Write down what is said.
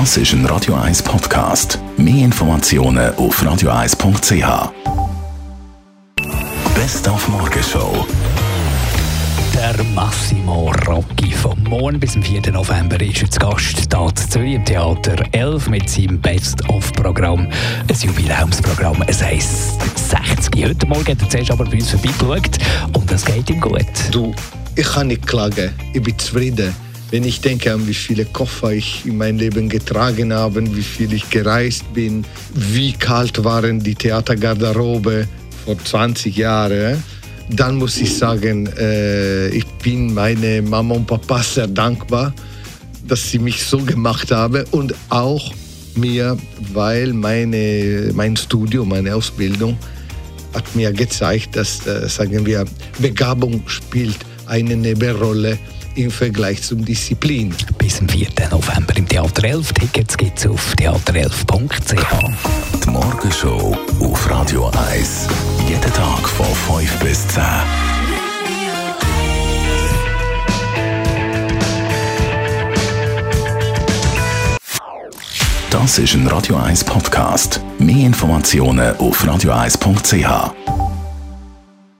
Das ist ein Radio 1 Podcast. Mehr Informationen auf radio1.ch. Best auf Morgenshow. Der Massimo Rocchi vom Morgen bis zum 4. November ist jetzt Gast hier zu Zürich im Theater 11 mit seinem Best-of-Programm. Ein Jubiläumsprogramm. Es heisst 60. Heute Morgen hat er zuerst aber bei uns vorbeigeschaut und es geht ihm gut. Du, ich kann nicht klagen. Ich bin zufrieden. Wenn ich denke an wie viele Koffer ich in meinem Leben getragen habe, wie viel ich gereist bin, wie kalt waren die Theatergarderobe vor 20 Jahren, dann muss ich sagen, äh, ich bin meine Mama und Papa sehr dankbar, dass sie mich so gemacht haben und auch mir, weil meine, mein Studium, meine Ausbildung hat mir gezeigt, dass, äh, sagen wir, Begabung spielt eine Nebenrolle im Vergleich zum Disziplin. Bis zum 4. November im Theater 11. Tickets gibt es auf theater11.ch. Die Morgenshow auf Radio 1. Jeden Tag von 5 bis 10. Das ist ein Radio 1 Podcast. Mehr Informationen auf radio1.ch.